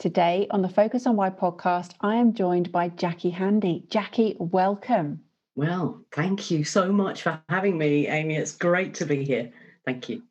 Today on the Focus on Why podcast, I am joined by Jackie Handy. Jackie, welcome. Well, thank you so much for having me, Amy. It's great to be here. Thank you.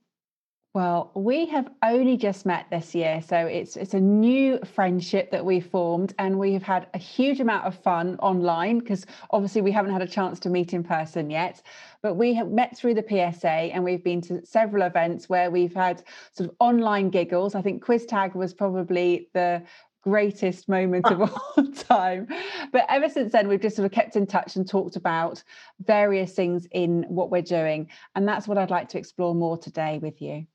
Well, we have only just met this year, so it's it's a new friendship that we formed, and we have had a huge amount of fun online because obviously we haven't had a chance to meet in person yet. But we have met through the PSA and we've been to several events where we've had sort of online giggles. I think Quiz Tag was probably the greatest moment of all time. But ever since then, we've just sort of kept in touch and talked about various things in what we're doing. And that's what I'd like to explore more today with you.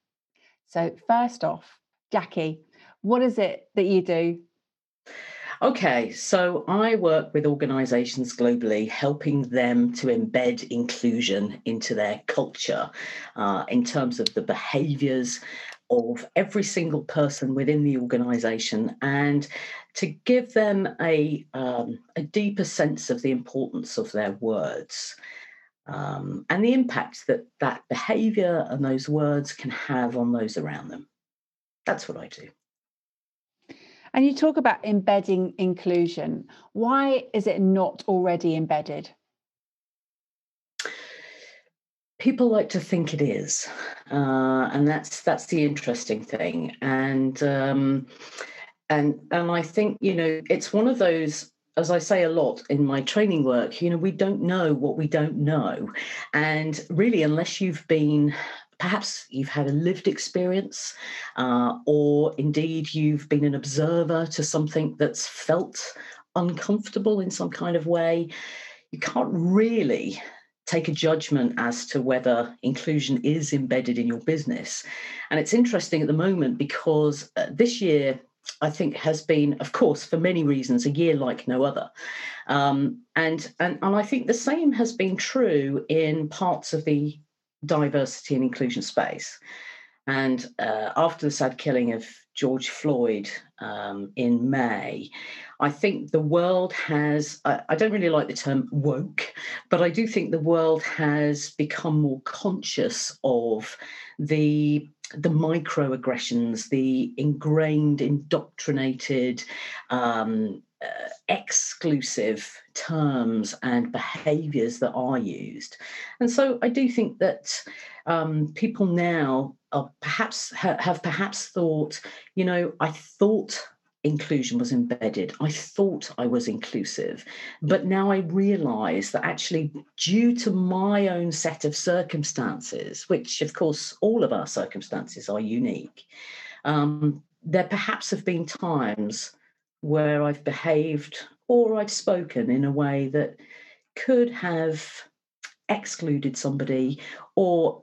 So, first off, Jackie, what is it that you do? Okay, so I work with organizations globally, helping them to embed inclusion into their culture uh, in terms of the behaviors of every single person within the organization and to give them a, um, a deeper sense of the importance of their words. Um, and the impact that that behavior and those words can have on those around them. That's what I do. And you talk about embedding inclusion. Why is it not already embedded? People like to think it is, uh, and that's that's the interesting thing. And um, and and I think you know it's one of those as I say a lot in my training work, you know, we don't know what we don't know. And really, unless you've been perhaps you've had a lived experience, uh, or indeed you've been an observer to something that's felt uncomfortable in some kind of way, you can't really take a judgment as to whether inclusion is embedded in your business. And it's interesting at the moment because uh, this year, I think has been, of course, for many reasons, a year like no other. Um, and, and, and I think the same has been true in parts of the diversity and inclusion space. And uh, after the sad killing of George Floyd um, in May, I think the world has, I, I, don't really like the term woke, but I do think the world has become more conscious of the the microaggressions, the ingrained, indoctrinated, um, uh, exclusive terms and behaviors that are used. And so I do think that um, people now are perhaps ha- have perhaps thought, you know, I thought inclusion was embedded. I thought I was inclusive, but now I realize that actually, due to my own set of circumstances, which of course all of our circumstances are unique, um, there perhaps have been times where I've behaved or I've spoken in a way that could have excluded somebody or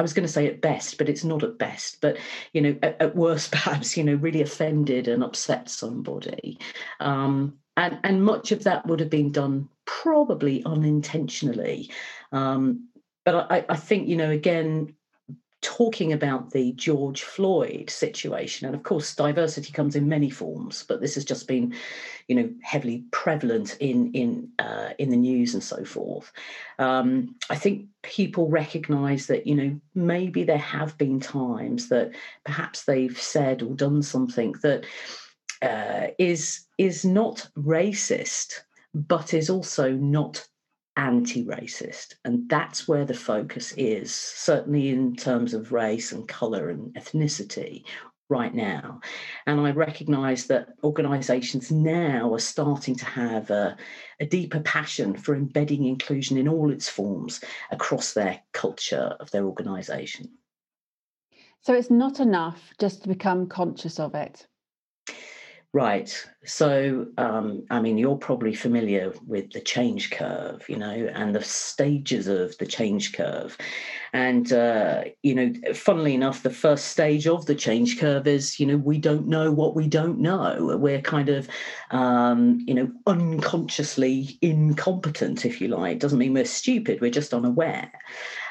I was going to say at best, but it's not at best. But you know, at, at worst, perhaps you know, really offended and upset somebody, um, and and much of that would have been done probably unintentionally. Um, but I, I think you know, again, talking about the George Floyd situation. And of course, diversity comes in many forms, but this has just been, you know, heavily prevalent in in uh, in the news and so forth. Um, I think people recognise that you know maybe there have been times that perhaps they've said or done something that uh, is is not racist, but is also not anti racist. And that's where the focus is, certainly in terms of race and colour and ethnicity right now. And I recognise that organisations now are starting to have a, a, deeper passion for embedding inclusion in all its forms across their culture of their organisation. So it's not enough just to become conscious of it. Right. So, um, I mean, you're probably familiar with the change curve, you know, and the stages of the change curve. And, uh, you know, funnily enough, the first stage of the change curve is, you know, we don't know what we don't know. We're kind of, um, you know, unconsciously incompetent, if you like. Doesn't mean we're stupid, we're just unaware.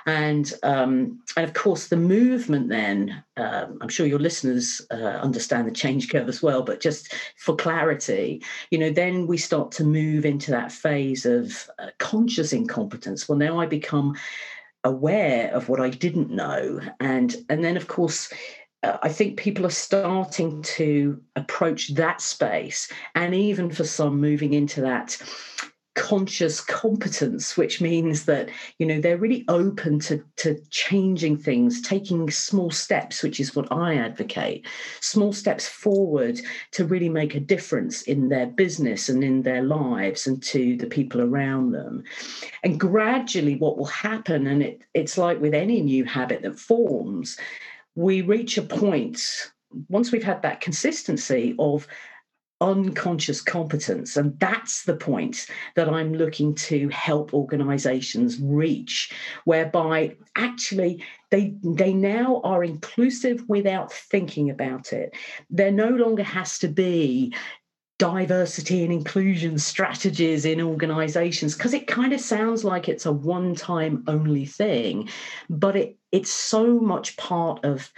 And um, and of course, the movement. Then um, I'm sure your listeners uh, understand the change curve as well. But just for clarity, you know, then we start to move into that phase of uh, conscious incompetence. Well, now I become aware of what I didn't know, and and then of course. Uh, I think people are starting to approach that space, and even for some, moving into that conscious competence which means that you know they're really open to to changing things taking small steps which is what i advocate. Small steps forward to really make a difference in their business and in their lives and to the people around them. And gradually what will happen and it, it's like with any new habit that forms we reach a point once we've had that consistency of unconscious competence. And that's the point that I'm looking to help organizations reach, whereby actually they, they now are inclusive without thinking about it. There no longer has to be diversity and inclusion strategies in organizations because it kind of sounds like it's a one time only thing but it it's so much part of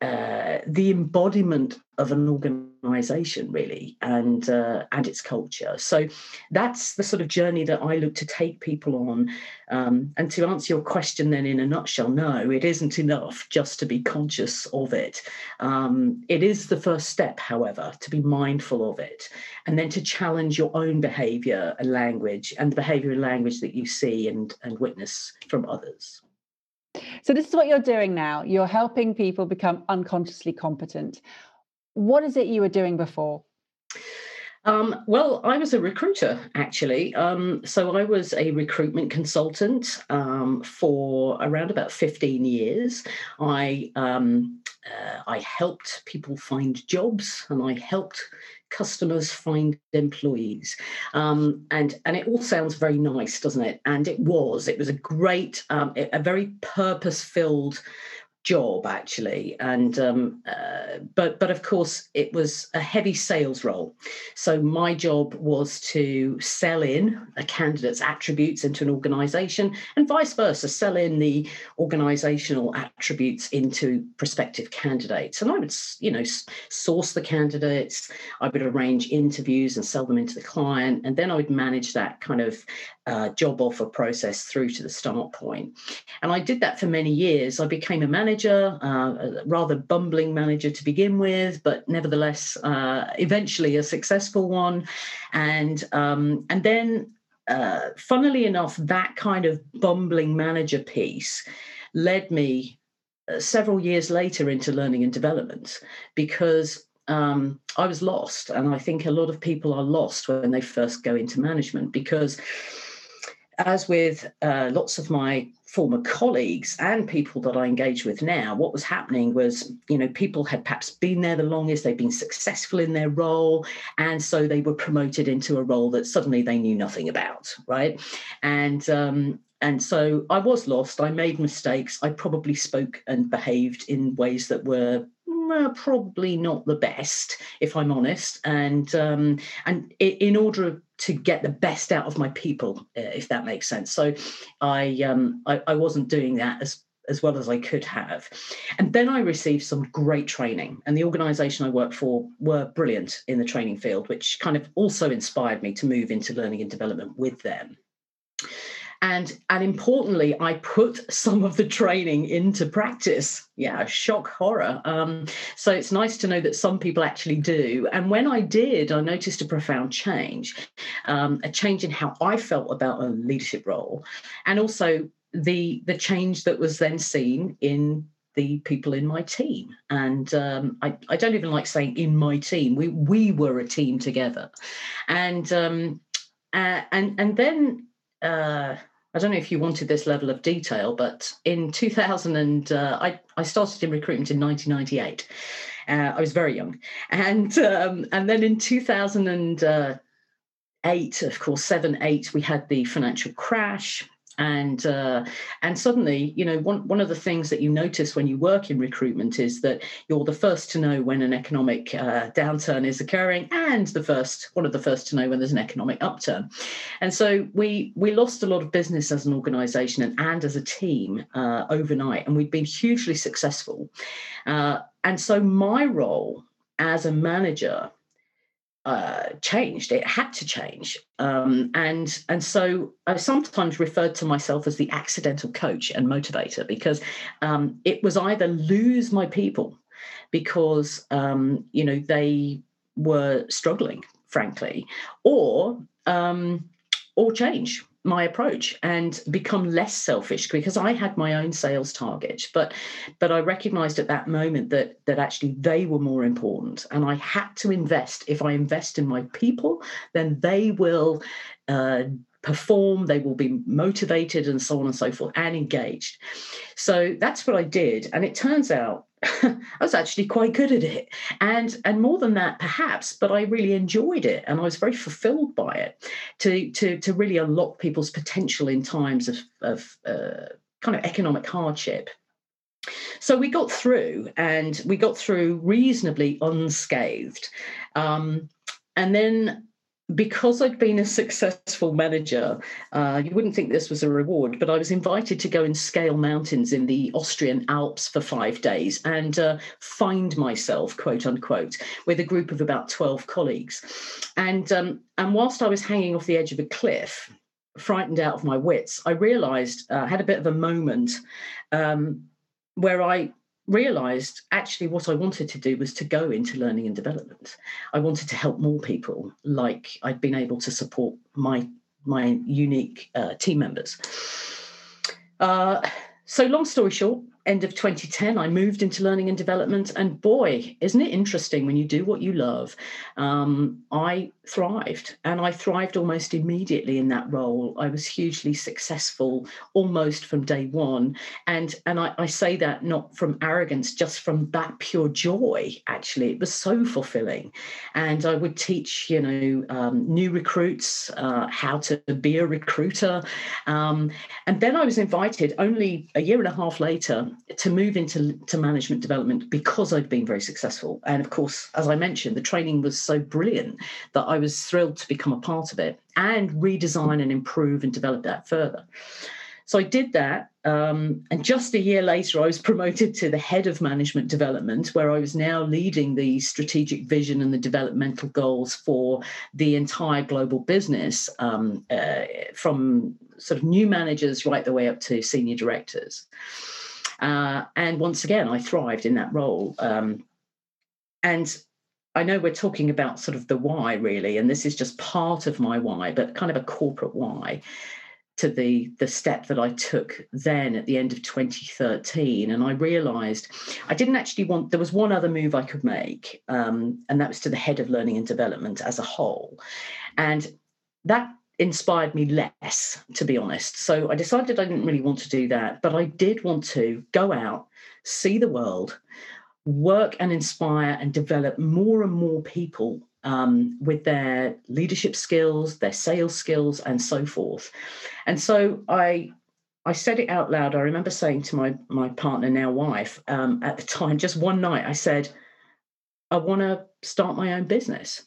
uh, the embodiment of an organization really and uh, and its culture so that's the sort of journey that i look to take people on um, and to answer your question then in a nutshell no it isn't enough just to be conscious of it um, it is the first step however to be mindful of it and then to challenge your own behavior and language and the behavior and language that you see and and witness from others so, this is what you're doing now. You're helping people become unconsciously competent. What is it you were doing before? Um, well, I was a recruiter actually. Um, so I was a recruitment consultant um, for around about 15 years. I um, uh, I helped people find jobs and I helped customers find employees um, and and it all sounds very nice doesn't it and it was it was a great um, a very purpose filled job actually. And um, uh, but but of course it was a heavy sales role. So my job was to sell in a candidate's attributes into an organization and vice versa sell in the organizational attributes into prospective candidates. And i would you know source the candidates. I would arrange interviews and sell them into the client. And then i would manage that kind of uh, job offer process through to the start point. And I did that for many years. I became a manager, uh, a rather bumbling manager to begin with, but nevertheless, uh, eventually a successful one. And um, and then, uh, funnily enough, that kind of bumbling manager piece led me uh, several years later into learning and development because um, I was lost. And I think a lot of people are lost when they first go into management because as with uh, lots of my former colleagues and people that I engage with now, what was happening was, you know, people had perhaps been there the longest, they'd been successful in their role, and so they were promoted into a role that suddenly they knew nothing about, right? And um, and so I was lost. I made mistakes. I probably spoke and behaved in ways that were uh, probably not the best, if I'm honest. And um, and in order to get the best out of my people, if that makes sense. So I, um, I, I wasn't doing that as as well as I could have. And then I received some great training, and the organization I worked for were brilliant in the training field, which kind of also inspired me to move into learning and development with them and and importantly i put some of the training into practice. Yeah shock horror. Um, so it's nice to know that some people actually do. And when i did i noticed a profound change um, a change in how i felt about a leadership role and also the the change that was then seen in the people in my team. And um, I, I, don't even like saying in my team. We we were a team together. And um, uh, and and then uh, I don't know if you wanted this level of detail, but in 2000, and uh, I, I started in recruitment in 1998. Uh, I was very young, and um, and then in 2008, of course, seven eight, we had the financial crash and uh, and suddenly you know one, one of the things that you notice when you work in recruitment is that you're the first to know when an economic uh, downturn is occurring and the first one of the first to know when there's an economic upturn. And so we we lost a lot of business as an organization and, and as a team uh, overnight and we'd been hugely successful. Uh, and so my role as a manager uh, changed. It had to change, um, and and so I sometimes referred to myself as the accidental coach and motivator because um, it was either lose my people because um, you know they were struggling, frankly, or um, or change my approach and become less selfish because I had my own sales target. But but I recognized at that moment that that actually they were more important and I had to invest. If I invest in my people then they will uh, perform, they will be motivated, and so on and so forth, and engaged. So that's what I did. And it turns out I was actually quite good at it. And and more than that, perhaps, but I really enjoyed it and I was very fulfilled by it to to to really unlock people's potential in times of, of uh, kind of economic hardship. So we got through and we got through reasonably unscathed. Um, and then because I'd been a successful manager, uh, you wouldn't think this was a reward, but I was invited to go and scale mountains in the Austrian Alps for five days and uh, find myself, quote unquote, with a group of about 12 colleagues. And, um, and whilst I was hanging off the edge of a cliff, frightened out of my wits, I realized, I uh, had a bit of a moment um, where I realized actually what I wanted to do was to go into learning and development. I wanted to help more people like I'd been able to support my my unique uh, team members. Uh, so long story short, end of 2010, I moved into learning and development. And boy, isn't it interesting when you do what you love? Um, I thrived and I thrived almost immediately in that role. I was hugely successful almost from day one. And, and I, I say that not from arrogance, just from that pure joy, actually. It was so fulfilling. And I would teach, you know, um, new recruits uh, how to be a recruiter. Um, and then I was invited only a year and a half later to move into to management development because I'd been very successful. And of course, as I mentioned, the training was so brilliant that I was thrilled to become a part of it and redesign and improve and develop that further. So I did that. Um, and just a year later, I was promoted to the head of management development, where I was now leading the strategic vision and the developmental goals for the entire global business um, uh, from sort of new managers right the way up to senior directors. Uh, and once again, I thrived in that role. Um, and I know we're talking about sort of the why, really, and this is just part of my why, but kind of a corporate why to the the step that I took then at the end of 2013, and I realised I didn't actually want. There was one other move I could make, um, and that was to the head of learning and development as a whole, and that inspired me less, to be honest. So I decided I didn't really want to do that, but I did want to go out, see the world, work and inspire and develop more and more people um, with their leadership skills, their sales skills, and so forth. And so I I said it out loud. I remember saying to my my partner, now wife, um, at the time, just one night, I said, I want to start my own business.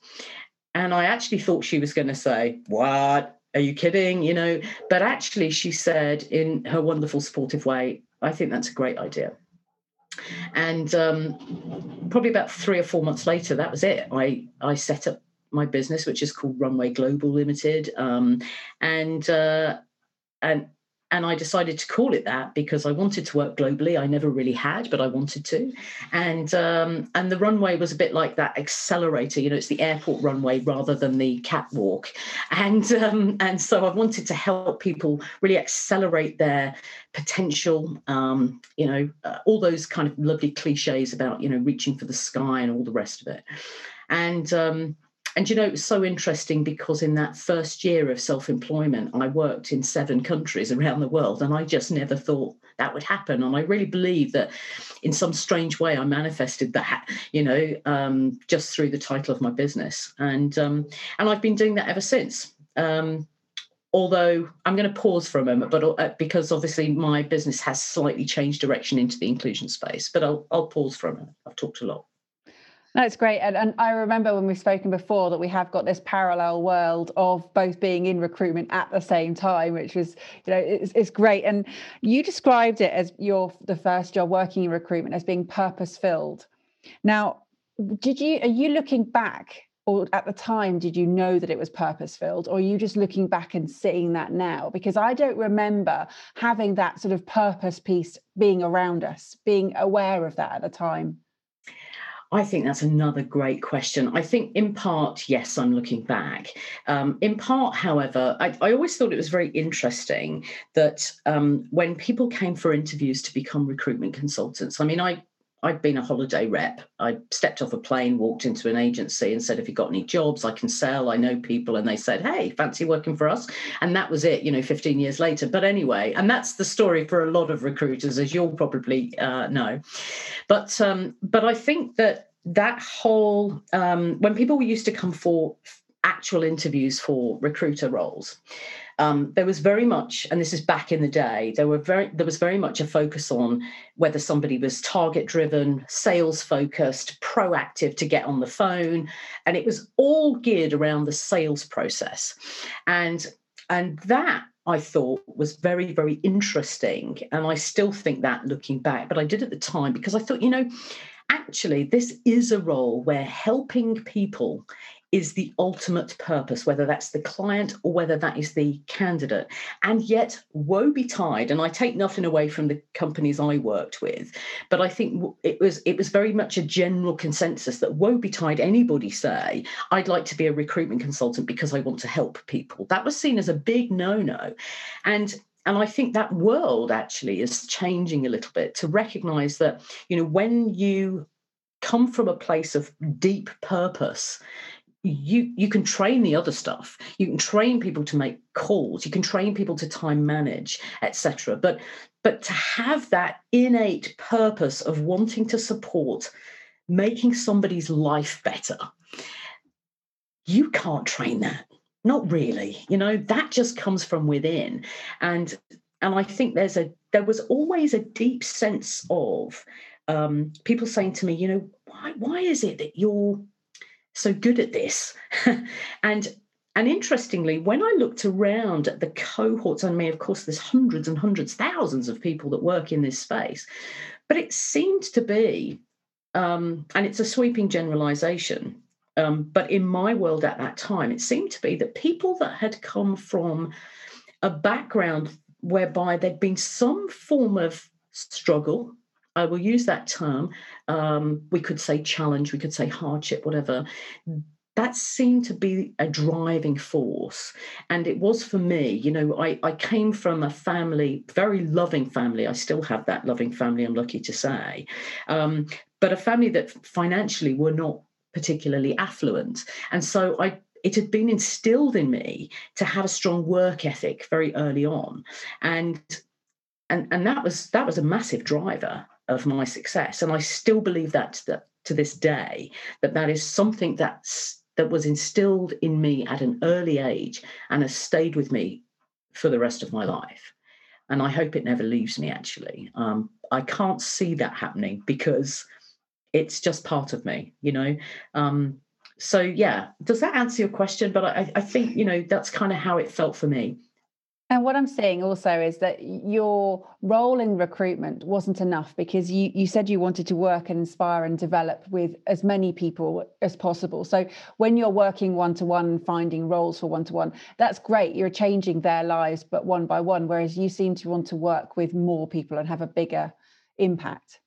And I actually thought she was going to say, What? Are you kidding? You know, but actually, she said in her wonderful, supportive way, I think that's a great idea. And um, probably about three or four months later, that was it. I, I set up my business, which is called Runway Global Limited. Um, and, uh, and and I decided to call it that because I wanted to work globally. I never really had, but I wanted to. And um, and the runway was a bit like that accelerator. You know, it's the airport runway rather than the catwalk. And um, and so I wanted to help people really accelerate their potential. Um, you know, uh, all those kind of lovely cliches about you know reaching for the sky and all the rest of it. And um, and you know, it was so interesting because in that first year of self employment, I worked in seven countries around the world, and I just never thought that would happen. And I really believe that in some strange way, I manifested that, you know, um, just through the title of my business. And, um, and I've been doing that ever since. Um, although I'm going to pause for a moment, but uh, because obviously my business has slightly changed direction into the inclusion space, but I'll, I'll pause for a minute. I've talked a lot. It's great. And, and I remember when we've spoken before that we have got this parallel world of both being in recruitment at the same time, which is, you know, it's, it's great. And you described it as your the first job working in recruitment as being purpose filled. Now, did you are you looking back or at the time did you know that it was purpose filled or are you just looking back and seeing that now because i don't remember having that sort of purpose piece being around us being aware of that at the time I think that's another great question. I think, in part, yes, I'm looking back. Um, in part, however, I, I, always thought it was very interesting that um, when people came for interviews to become recruitment consultants, I mean, I I'd been a holiday rep. I stepped off a plane, walked into an agency, and said, "If you got any jobs I can sell? I know people." And they said, "Hey, fancy working for us?" And that was it. You know, 15 years later. But anyway, and that's the story for a lot of recruiters, as you'll probably uh, know. But um, but I think that that whole um, when people used to come for actual interviews for recruiter roles. Um, there was very much, and this is back in the day, there were very there was very much a focus on whether somebody was target driven, sales focused, proactive to get on the phone, and it was all geared around the sales process, and and that I thought was very very interesting, and I still think that looking back, but I did at the time because I thought you know actually this is a role where helping people is the ultimate purpose, whether that's the client or whether that is the candidate. And yet, woe betide, and I take nothing away from the companies I worked with, but I think it was it was very much a general consensus that woe betide anybody say, I'd like to be a recruitment consultant because I want to help people. That was seen as a big no-no. And and I think that world actually is changing a little bit to recognize that, you know, when you come from a place of deep purpose you you can train the other stuff. You can train people to make calls. You can train people to time manage etc but but to have that innate purpose of wanting to support making somebody's life better you can't train that. Not really you know? That just comes from within. And and i think there's a there was always a deep sense of um, people saying to me you know why why is it that you're so good at this. and and interestingly, when I looked around at the cohorts, I mean, of course, there's hundreds and hundreds, thousands of people that work in this space, but it seemed to be, um, and it's a sweeping generalization, um, but in my world at that time, it seemed to be that people that had come from a background whereby there'd been some form of struggle, I will use that term. Um, we could say challenge, we could say hardship, whatever. That seemed to be a driving force. And it was for me, you know, I, I came from a family, very loving family. I still have that loving family, I'm lucky to say. Um, but a family that financially were not particularly affluent. And so I it had been instilled in me to have a strong work ethic very early on and and and that was that was a massive driver of my success. And I still believe that, that to this day, that that is something that's that was instilled in me at an early age and has stayed with me for the rest of my life. And I hope it never leaves me, actually. Um, I can't see that happening because it's just part of me, you know. Um, so, yeah, does that answer your question? But I, I think, you know, that's kind of how it felt for me. And what I'm seeing also is that your role in recruitment wasn't enough because you, you said you wanted to work and inspire and develop with as many people as possible. So when you're working one to one, finding roles for one to one, that's great. You're changing their lives, but one by one, whereas you seem to want to work with more people and have a bigger impact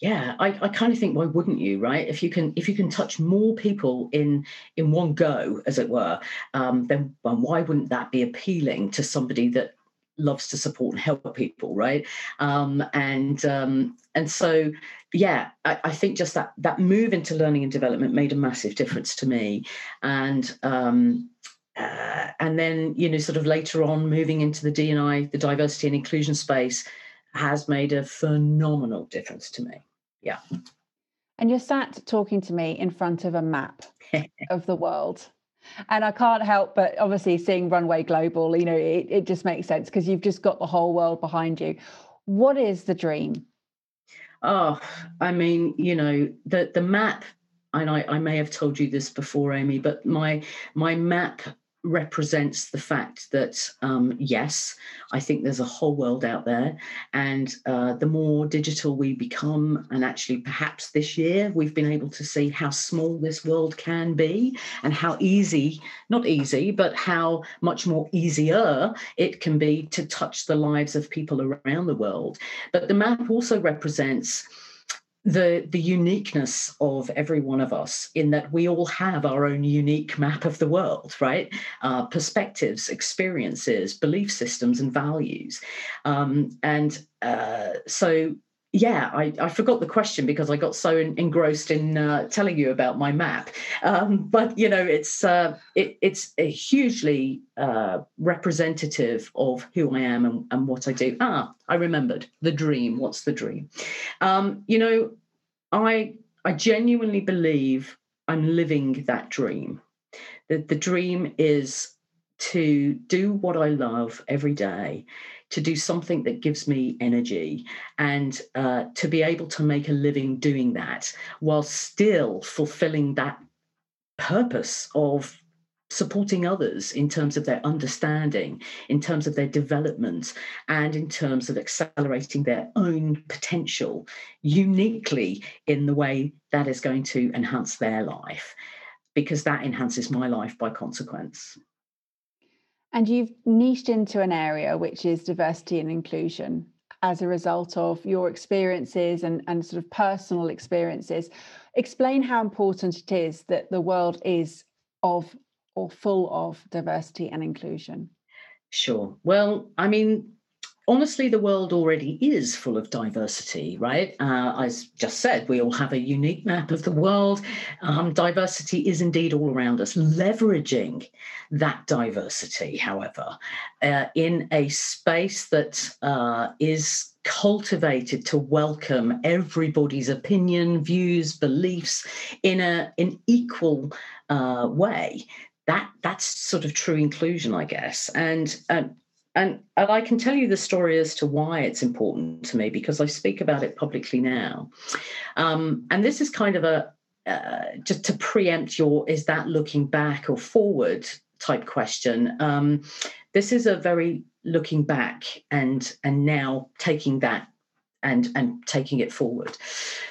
yeah I, I kind of think why wouldn't you right if you can if you can touch more people in in one go as it were um, then well, why wouldn't that be appealing to somebody that loves to support and help people, right? Um, and um, and so yeah, I, I, think just that that move into learning and development made a massive difference to me, and um, uh, and then you know sort of later on moving into the DNI, the diversity and inclusion space, has made a phenomenal difference to me. Yeah. And you're sat talking to me in front of a map of the world. And I can't help but obviously seeing Runway Global, you know, it, it just makes sense because you've just got the whole world behind you. What is the dream? Oh, I mean, you know, the the map, and I, I may have told you this before, Amy, but my my map represents the fact that um, yes, I think there's a whole world out there, and uh, the more digital we become, and actually perhaps this year we've been able to see how small this world can be, and how easy, not easy, but how much more easier it can be to touch the lives of people around the world. But the map also represents the the uniqueness of every one of us in that we all have our own unique map of the world right? Uh, perspectives experiences belief systems and values. Um, and uh, so yeah, I, I, forgot the question because I got so in, engrossed in uh, telling you about my map. Um, but you know, it's uh, it, it's hugely uh, representative of who I am and, and, what I do. Ah, I remembered the dream. What's the dream? Um, you know, I I genuinely believe I'm living that dream. That the dream is to do what I love every day to do something that gives me energy and uh, to be able to make a living doing that while still fulfilling that purpose of supporting others in terms of their understanding, in terms of their development, and in terms of accelerating their own potential uniquely in the way that is going to enhance their life, because that enhances my life by consequence. And you've niched into an area which is diversity and inclusion as a result of your experiences and, and sort of personal experiences. Explain how important it is that the world is of or full of diversity and inclusion. Sure. Well, I mean, honestly, the world already is full of diversity, right? Uh, as just said, we all have a unique map of the world. Um, diversity is indeed all around us. Leveraging that diversity, however, uh, in a space that uh, is cultivated to welcome everybody's opinion, views, beliefs in a in equal uh, way. That that's sort of true inclusion, I guess, and. Um, and, and I can tell you the story as to why it's important to me because I speak about it publicly now. Um, and this is kind of a, uh, just to preempt your is that looking back or forward type question. Um, this is a very looking back and and now taking that and and taking it forward.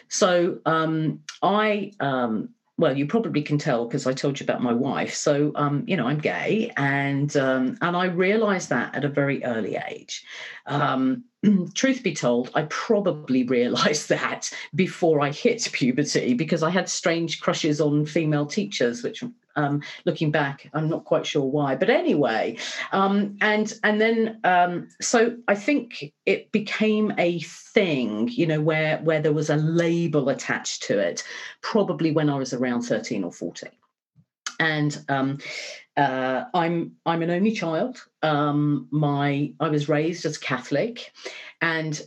So um, I um, well, you probably can tell because I told you about my wife. So, um, you know, I'm gay, and um, and I realised that at a very early age. Um, truth be told, I probably realised that before I hit puberty because I had strange crushes on female teachers, which um, looking back, I'm not quite sure why, but anyway, um, and and then um, so I think it became a thing, you know, where where there was a label attached to it, probably when I was around 13 or 14 and um, uh, I'm I'm an only child. Um, my I was raised as Catholic, and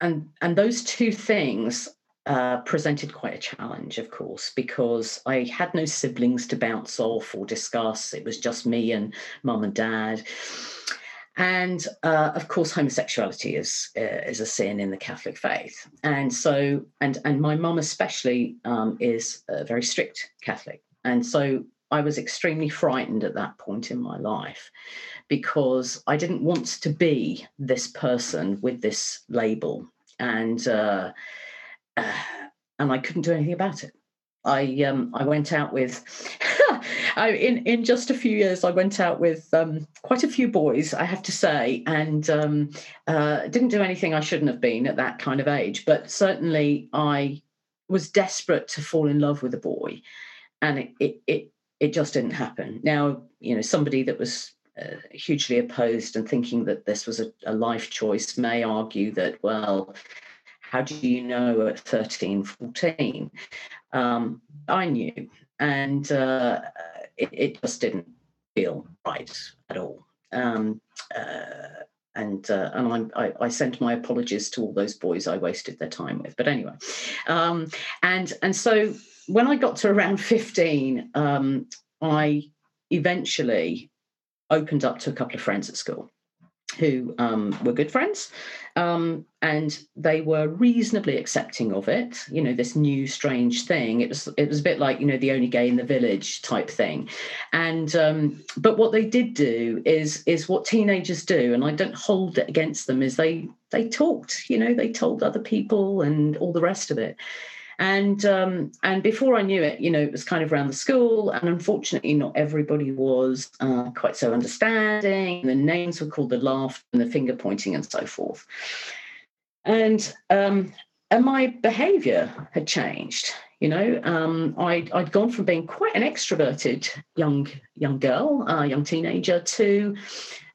and and those two things uh, presented quite a challenge, of course, because I had no siblings to bounce off or discuss. It was just me and mum and dad. And uh, of course, homosexuality is uh, is a sin in the Catholic faith, and so and and my mum especially um, is a very strict Catholic, and so I was extremely frightened at that point in my life because I didn't want to be this person with this label, and uh, and I couldn't do anything about it. I um, I went out with I, in in just a few years I went out with um, quite a few boys I have to say and um, uh, didn't do anything I shouldn't have been at that kind of age but certainly I was desperate to fall in love with a boy and it it it, it just didn't happen now you know somebody that was uh, hugely opposed and thinking that this was a, a, life choice may argue that, well, how do you know at 13, 14? Um, I knew, and uh, it, it, just didn't feel right at all. Um, uh, and uh, and I, I sent my apologies to all those boys I wasted their time with. But anyway, um, and and so when I got to around 15, um, I eventually opened up to a couple of friends at school who um, were good friends. Um, and they were reasonably accepting of it you know this new strange thing. It was it was a bit like you know the only gay in the village type thing. And um, but what they did do is is what teenagers do and i don't hold it against them is they they talked you know they told other people and all the rest of it and um, and before I knew it, you know, it was kind of around the school, and unfortunately, not everybody was uh, quite so understanding. The names were called the laugh and the finger pointing and so forth, and um, and my behaviour had changed. You know, um, I'd, I'd gone from being quite an extroverted young young girl, uh, young teenager, to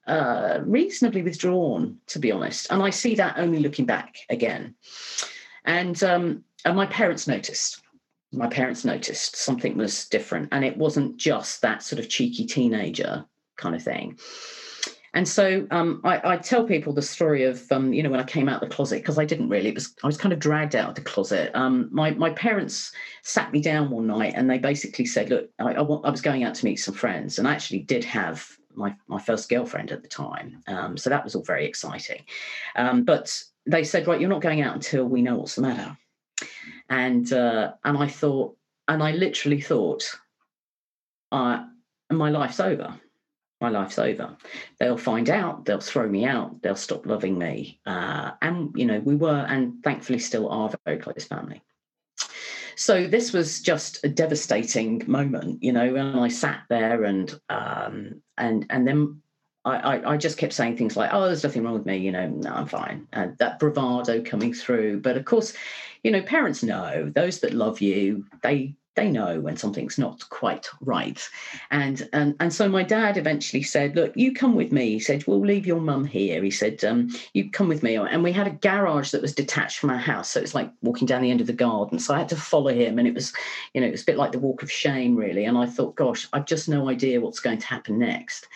uh, reasonably withdrawn, to be honest. And I see that only looking back again. And um, and my parents noticed. My parents noticed something was different. And it wasn't just that sort of cheeky teenager kind of thing. And so um, I, I, tell people the story of um, you know when I came out of the closet because I didn't really it was I was kind of dragged out of the closet. Um, my my parents sat me down one night and they basically said, look, I, was going out to meet some friends and I actually did have my my first girlfriend at the time, um, so that was all very exciting. Um, but they said, right, you're not going out until we know what's the matter and uh, and I thought, and I literally thought, uh, my life's over. My life's over. They'll find out. They'll throw me out. They'll stop loving me. Uh, and you know, we were, and thankfully, still are very close family. So this was just a devastating moment, you know. And I sat there, and um, and and then I, I, just kept saying things like, "Oh, there's nothing wrong with me," you know, "No, I'm fine," and that bravado coming through. But of course, you know, parents know those that love you. They they know when something's not quite right, and and and so my dad eventually said, "Look, you come with me." He said, "We'll leave your mum here." He said, um, "You come with me," and we had a garage that was detached from our house, so it's like walking down the end of the garden. So I had to follow him, and it was, you know, it was a bit like the walk of shame, really. And I thought, "Gosh, I've just no idea what's going to happen next."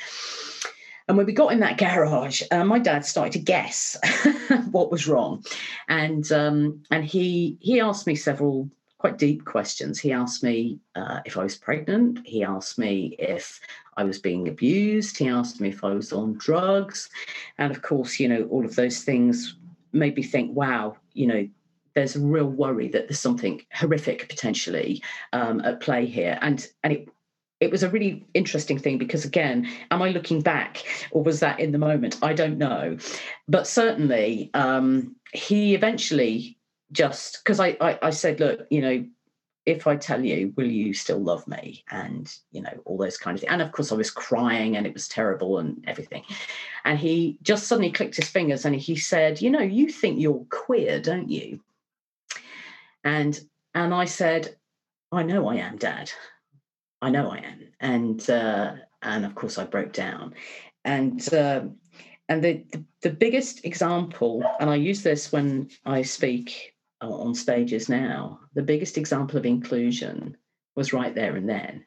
And when we got in that garage, uh, my dad started to guess what was wrong, and um, and he he asked me several quite deep questions. He asked me uh, if I was pregnant. He asked me if I was being abused. He asked me if I was on drugs, and of course, you know, all of those things made me think, wow, you know, there's a real worry that there's something horrific potentially um, at play here, and and it it was a really interesting thing because again am i looking back or was that in the moment i don't know but certainly um, he eventually just because I, I, I said look you know if I tell you, will you still love me? And, you know, all those kind of things. And of course, I was crying and it was terrible and everything. And he just suddenly clicked his fingers and he said, You know, you think you're queer, don't you? And and I said, I know I am, Dad. I know I am, and uh, and of course I broke down, and uh, and the, the, the biggest example, and I use this when I speak on stages now. The biggest example of inclusion was right there and then,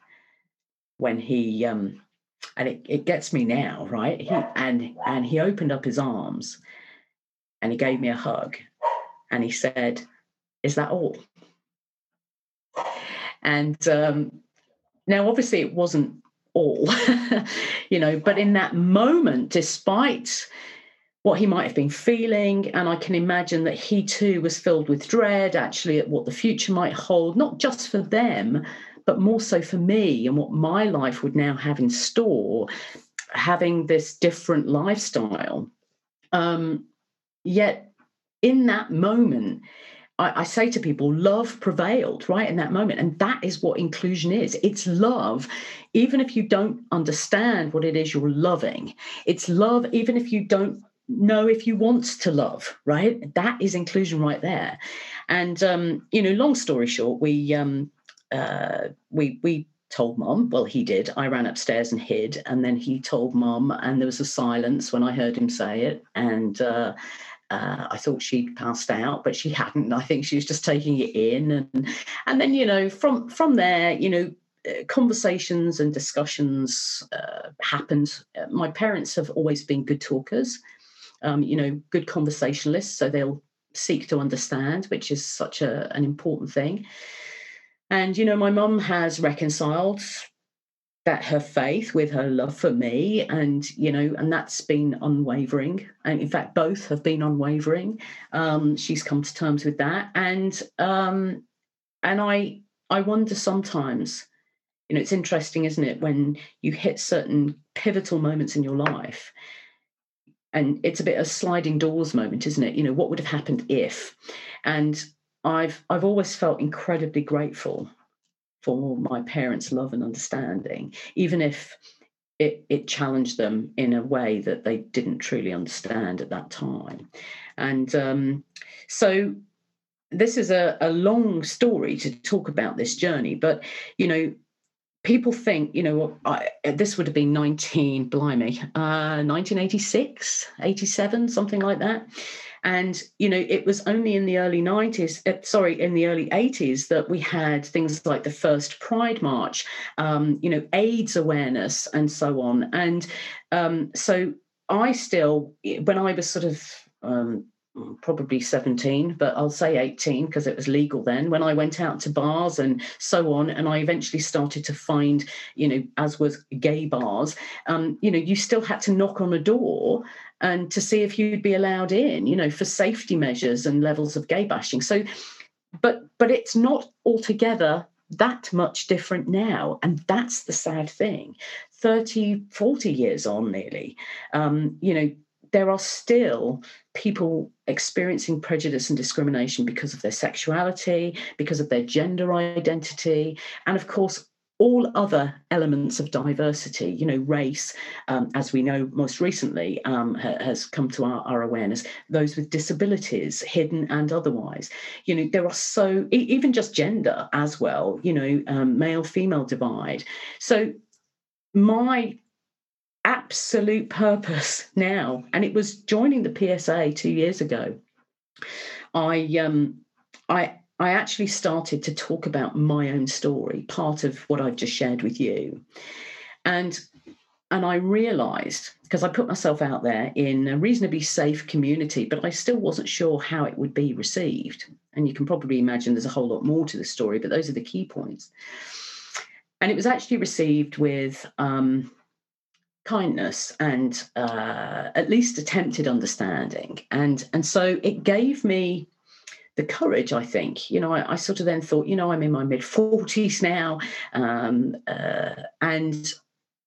when he um, and it, it gets me now, right? He and and he opened up his arms, and he gave me a hug, and he said, "Is that all?" And um, now, obviously, it wasn't all, you know, but in that moment, despite what he might have been feeling, and I can imagine that he too was filled with dread actually at what the future might hold, not just for them, but more so for me and what my life would now have in store, having this different lifestyle. Um, yet, in that moment, I, I say to people, love prevailed right in that moment. And that is what inclusion is it's love, even if you don't understand what it is you're loving. It's love, even if you don't know if you want to love right that is inclusion right there and um you know long story short we um uh we we told mom. Well, he did. I ran upstairs and hid, and then he told mom, and there was a silence when I heard him say it. And uh, uh, I thought she'd passed out, but she hadn't. I think she was just taking it in, and and then you know from from there, you know, uh, conversations and discussions uh, happened. Uh, my parents have always been good talkers, um, you know, good conversationalists, so they'll seek to understand, which is such a, an important thing. And, you know, my mum has reconciled that her faith with her love for me and you know and that's been unwavering. And in fact both have been unwavering. Um, she's come to terms with that. And um, and i i wonder sometimes you know it's interesting isn't it when you hit certain pivotal moments in your life and it's a bit of a sliding doors moment isn't it? You know what would have happened if? And i've i've always felt incredibly grateful for my parents love and understanding even if it, it challenged them in a way that they didn't truly understand at that time and um, so this is a, a long story to talk about this journey but you know people think, you know, I, this would have been 19, blimey, uh, 1986, 87, something like that. And, you know, it was only in the early 90s, uh, sorry, in the early 80s that we had things like the first Pride March, um, you know, AIDS awareness and so on. And um, so I still, when I was sort of um, probably 17, but I'll say 18 because it was legal then, when I went out to bars and so on. And I eventually started to find, you know, as was gay bars, um, you know, you still had to knock on a door and to see if you'd be allowed in, you know, for safety measures and levels of gay bashing. So, but but it's not altogether that much different now. And that's the sad thing. 30, 40 years on nearly, um, you know, there are still people experiencing prejudice and discrimination because of their sexuality, because of their gender identity, and of course, all other elements of diversity, you know, race, um, as we know most recently, um, ha- has come to our, our, awareness, those with disabilities, hidden and otherwise. You know, there are so, even just gender as well, you know, um, male female divide. So, my absolute purpose now, and it was joining the PSA two years ago. I um, I I actually started to talk about my own story, part of what I've just shared with you, and and I realised because I put myself out there in a reasonably safe community, but I still wasn't sure how it would be received. And you can probably imagine there's a whole lot more to the story, but those are the key points. And it was actually received with um, kindness and uh, at least attempted understanding and and so it gave me the courage i think you know I, I sort of then thought you know i'm in my mid 40s now um, uh, and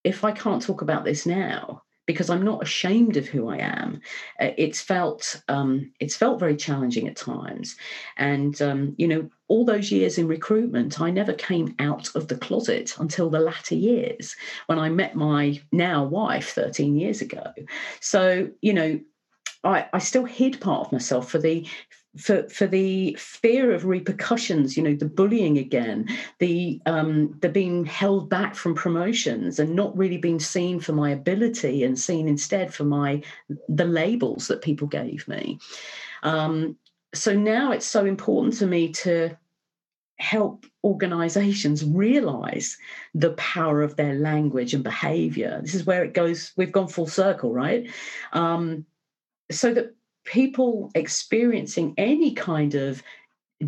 if i can't talk about this now because I'm not ashamed of who I am. Uh, it's felt um, it's felt very challenging at times, and um, you know all those years in recruitment, I never came out of the closet until the latter years when I met my now wife 13 years ago. So you know. I, I still hid part of myself for the for for the fear of repercussions you know the bullying again the um the being held back from promotions and not really being seen for my ability and seen instead for my the labels that people gave me. Um so now it's so important to me to help organizations realize the power of their language and behavior. This is where it goes we've gone full circle right? Um so that people experiencing any kind of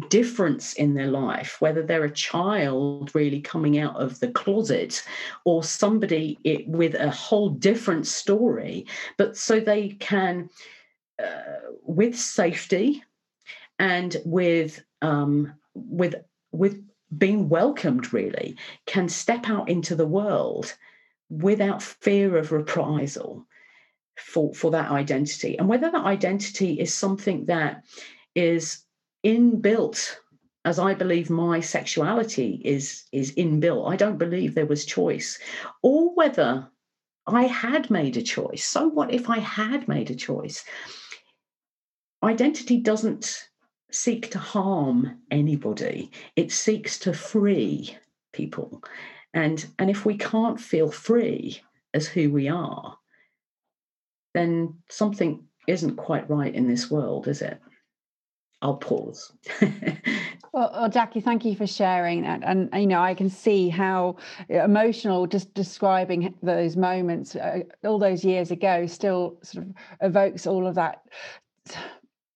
difference in their life, whether they're a child really coming out of the closet or somebody it, with a whole different story, but so they can, uh, with safety and with um, with with being welcomed, really, can step out into the world without fear of reprisal for, for that identity and whether that identity is something that is inbuilt as I believe my sexuality is is inbuilt. I don't believe there was choice, or whether I had made a choice. So what if I had made a choice? Identity doesn't seek to harm anybody. It seeks to free people And, and if we can't feel free as who we are, then something isn't quite right in this world, is it? I'll pause. well, well, Jackie, thank you for sharing that. And, you know, I can see how emotional just describing those moments uh, all those years ago still sort of evokes all of that.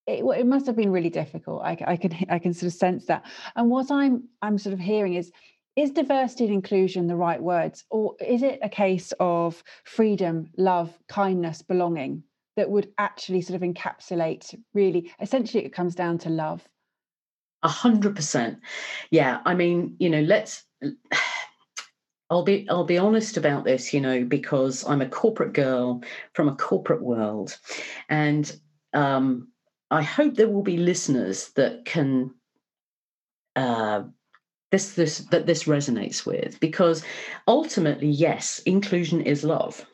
It, it must have been really difficult. I, I can I can sort of sense that. And what I'm I'm sort of hearing is is diversity and inclusion the right words or is it a case of freedom love kindness belonging that would actually sort of encapsulate really essentially it comes down to love? A hundred percent. Yeah i mean you know let's I'll be I'll be honest about this, you know, because I'm a corporate girl from a corporate world, and um, I hope there will be listeners that can uh, this this that this resonates with because ultimately, yes, inclusion is love.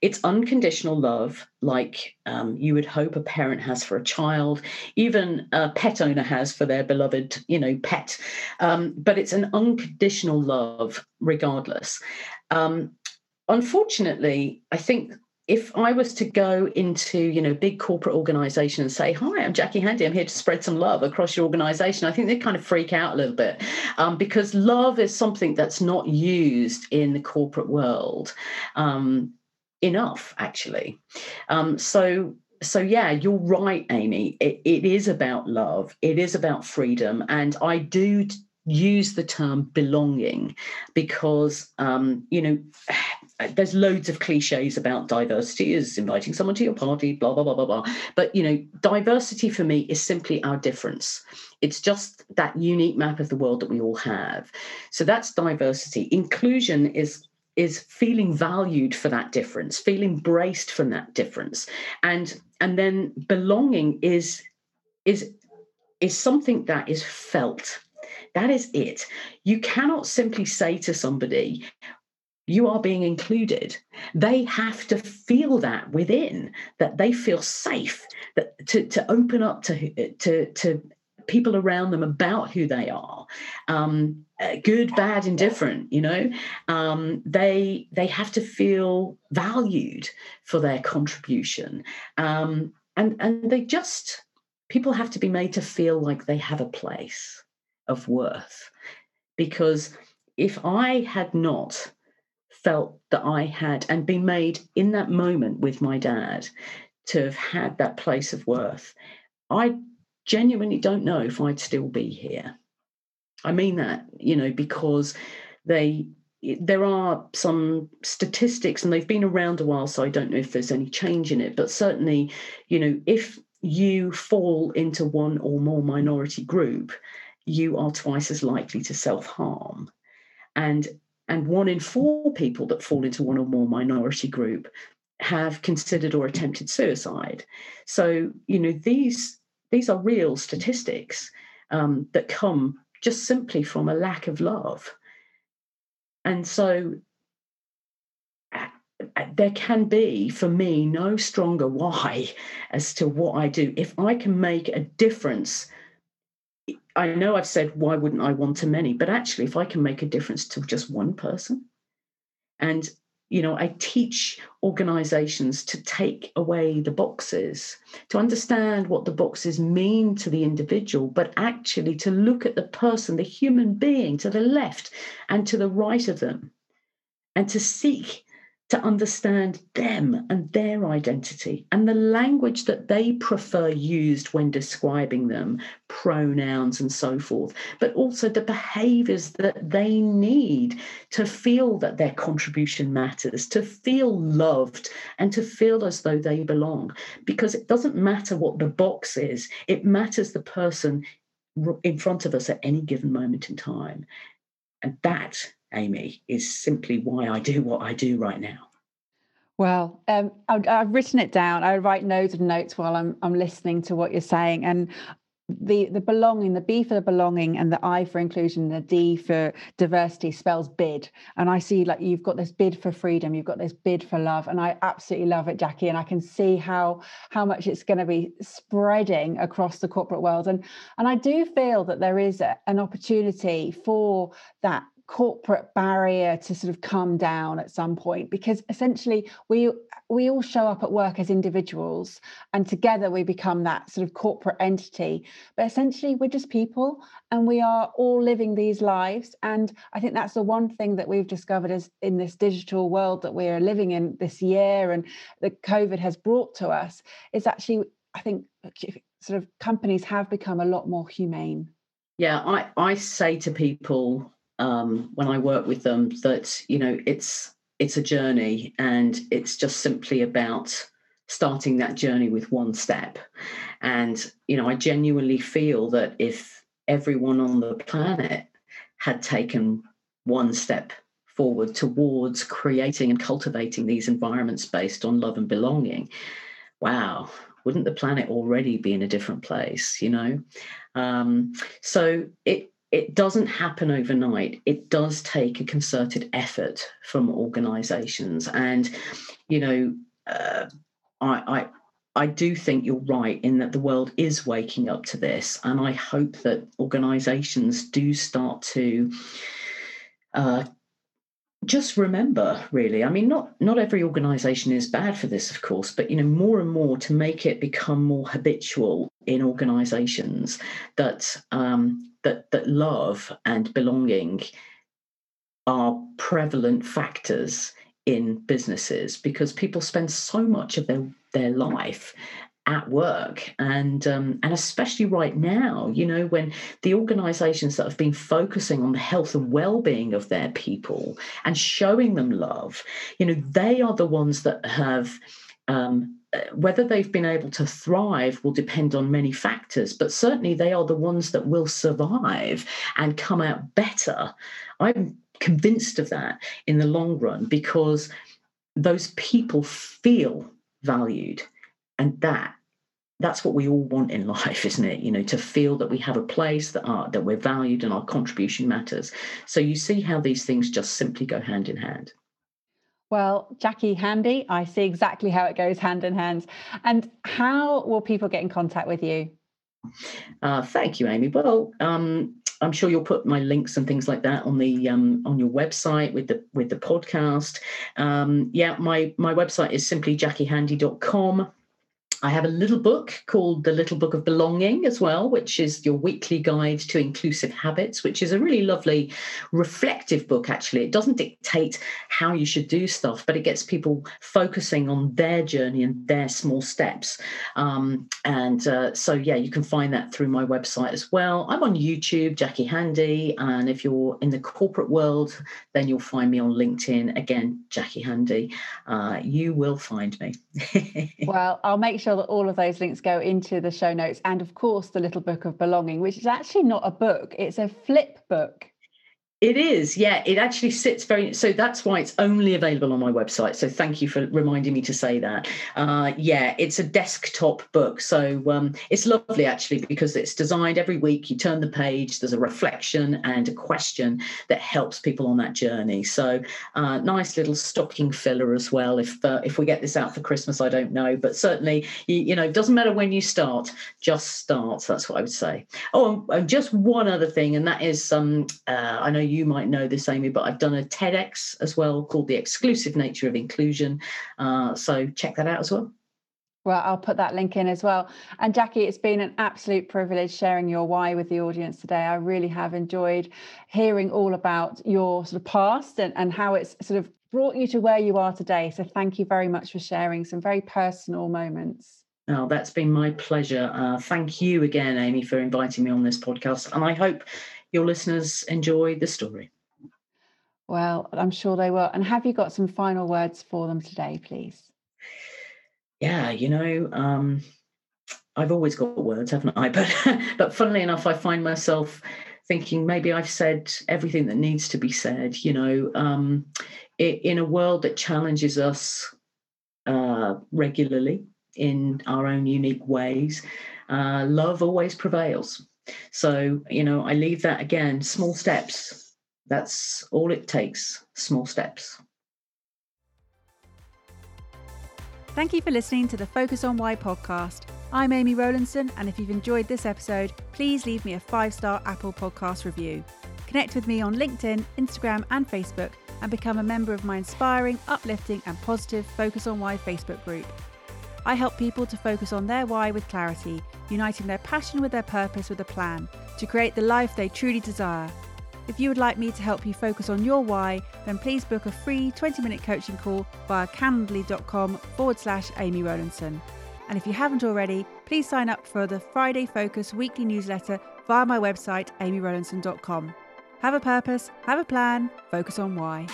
It's unconditional love, like um, you would hope a parent has for a child, even a pet owner has for their beloved, you know, pet. Um, but it's an unconditional love, regardless. Um, unfortunately, I think if I was to go into, you know, big corporate organization and say, "Hi, I'm Jackie Handy. I'm here to spread some love across your organization," I think they'd kind of freak out a little bit um, because love is something that's not used in the corporate world. Um, enough actually um, so so yeah you're right amy it, it is about love it is about freedom and i do use the term belonging because um, you know Uh, there's loads of cliches about diversity is inviting someone to your party blah blah blah blah blah. But you know diversity for me is simply our difference. It's just that unique map of the world that we all have. So that's diversity. Inclusion is is feeling valued for that difference feeling braced from that difference. And and then belonging is is is something that is felt. That is it. You cannot simply say to somebody you are being included. They have to feel that within that they feel safe that to, to open up to to to people around them about who they are. Um, uh, good bad indifferent you know? Um, they they have to feel valued for their contribution. Um, and and they just people have to be made to feel like they have a place of worth. Because if i had not felt that i had and been made in that moment with my dad to have had that place of worth i genuinely don't know if I'd still be here. I mean that, you know, because they there are some statistics and they've been around a while so I don't know if there's any change in it but certainly you know if you fall into one or more minority group you are twice as likely to self-harm and and one in four people that fall into one or more minority group have considered or attempted suicide so you know these these are real statistics um, that come just simply from a lack of love. And so uh, uh, there can be, for me, no stronger why as to what I do. If I can make a difference, I know I've said, why wouldn't I want to many? But actually, if I can make a difference to just one person, and you know, I teach organizations to take away the boxes, to understand what the boxes mean to the individual, but actually to look at the person, the human being to the left and to the right of them, and to seek to understand them and their identity and the language that they prefer used when describing them, pronouns and so forth, but also the behaviors that they need to feel that their contribution matters, to feel loved, and to feel as though they belong. Because it doesn't matter what the box is, it matters the person in front of us at any given moment in time. And that Amy, is simply why I do what I do right now. Well, um, I've, I've, written it down. I write notes and notes while I'm I'm listening to what you're saying, and the the belonging, the B for the belonging, and the I for inclusion, the D for diversity spells bid. And I see like you've got this bid for freedom, you've got this bid for love, and I absolutely love it, Jackie. And I can see how how much it's going to be spreading across the corporate world. And and I do feel that there is a, an opportunity for that corporate barrier to sort of come down at some point because essentially we we all show up at work as individuals and together we become that sort of corporate entity. But essentially we're just people and we are all living these lives. And i think that's the one thing that we've discovered is in this digital world that we're living in this year and that covid has brought to us is actually i think sort of companies have become a lot more humane. Yeah i i say to people um, when i work with them that you know it's it's a journey and it's just simply about starting that journey with one step. And you know i genuinely feel that if everyone on the planet had taken one step forward towards creating and cultivating these environments based on love and belonging wow wouldn't the planet already be in a different place you know? Um, so it it doesn't happen overnight. It does take a concerted effort from organisations, and you know, uh, I, I I do think you're right in that the world is waking up to this, and I hope that organisations do start to uh, just remember really. I mean not not every organization is bad for this of course but you know more and more to make it become more habitual in organizations that um, that that love and belonging are prevalent factors in businesses because people spend so much of their their life at work and um, and especially right now you know when the organizations that have been focusing on the health and well-being of their people and showing them love you know they are the ones that have um, uh, whether they've been able to thrive will depend on many factors, but certainly they are the ones that will survive and come out better. I'm convinced of that in the long run because those people feel valued and that that's what we all want in life isn't it you know to feel that we have a place that are that we're valued and our contribution matters so you see how these things just simply go hand in hand well, Jackie Handy, I see exactly how it goes hand in hand. And how will people get in contact with you? Uh, thank you, Amy. Well, um, I'm sure you'll put my links and things like that on the um, on your website with the with the podcast. Um, yeah, my my website is simply jackiehandy.com. I have a little book called The Little Book of Belonging as well, which is your weekly guide to inclusive habits, which is a really lovely, reflective book, actually. It doesn't dictate how you should do stuff, but it gets people focusing on their journey and their small steps. Um, and uh, so, yeah, you can find that through my website as well. I'm on YouTube, Jackie Handy. And if you're in the corporate world, then you'll find me on LinkedIn. Again, Jackie Handy. Uh, you will find me. well, I'll make sure sure that all of those links go into the show notes. And of course, the little book of belonging, which is actually not a book, it's a flip book. It is, yeah. It actually sits very. So that's why it's only available on my website. So thank you for reminding me to say that. Uh, yeah, it's a desktop book, so um, it's lovely actually because it's designed every week. You turn the page, there's a reflection and a question that helps people on that journey. So uh, nice little stocking filler as well. If uh, if we get this out for Christmas, I don't know, but certainly you, you know, it doesn't matter when you start, just start. That's what I would say. Oh, and just one other thing, and that is um, uh, I know you might know this, Amy, but I've done a TEDx as well called The Exclusive Nature of Inclusion. Uh, so check that out as well. Well, I'll put that link in as well. And Jackie, it's been an absolute privilege sharing your why with the audience today. I really have enjoyed hearing all about your sort of past and, and how it's sort of brought you to where you are today. So thank you very much for sharing some very personal moments. Oh, that's been my pleasure. Uh, thank you again, Amy, for inviting me on this podcast. And I hope your listeners enjoy the story. Well, I'm sure they will. And have you got some final words for them today, please? Yeah, you know, um, I've always got words, haven't I? But but funnily enough, I find myself thinking maybe I've said everything that needs to be said. You know, um, in a world that challenges us uh, regularly in our own unique ways, uh, love always prevails. So, you know, I leave that again, small steps. That's all it takes, small steps. Thank you for listening to the Focus on Why podcast. I'm Amy Rowlandson, and if you've enjoyed this episode, please leave me a five star Apple podcast review. Connect with me on LinkedIn, Instagram, and Facebook and become a member of my inspiring, uplifting, and positive Focus on Why Facebook group. I help people to focus on their why with clarity, uniting their passion with their purpose with a plan to create the life they truly desire. If you would like me to help you focus on your why, then please book a free 20 minute coaching call via calendly.com forward slash Amy Rowlandson. And if you haven't already, please sign up for the Friday Focus weekly newsletter via my website, amyrowlandson.com. Have a purpose, have a plan, focus on why.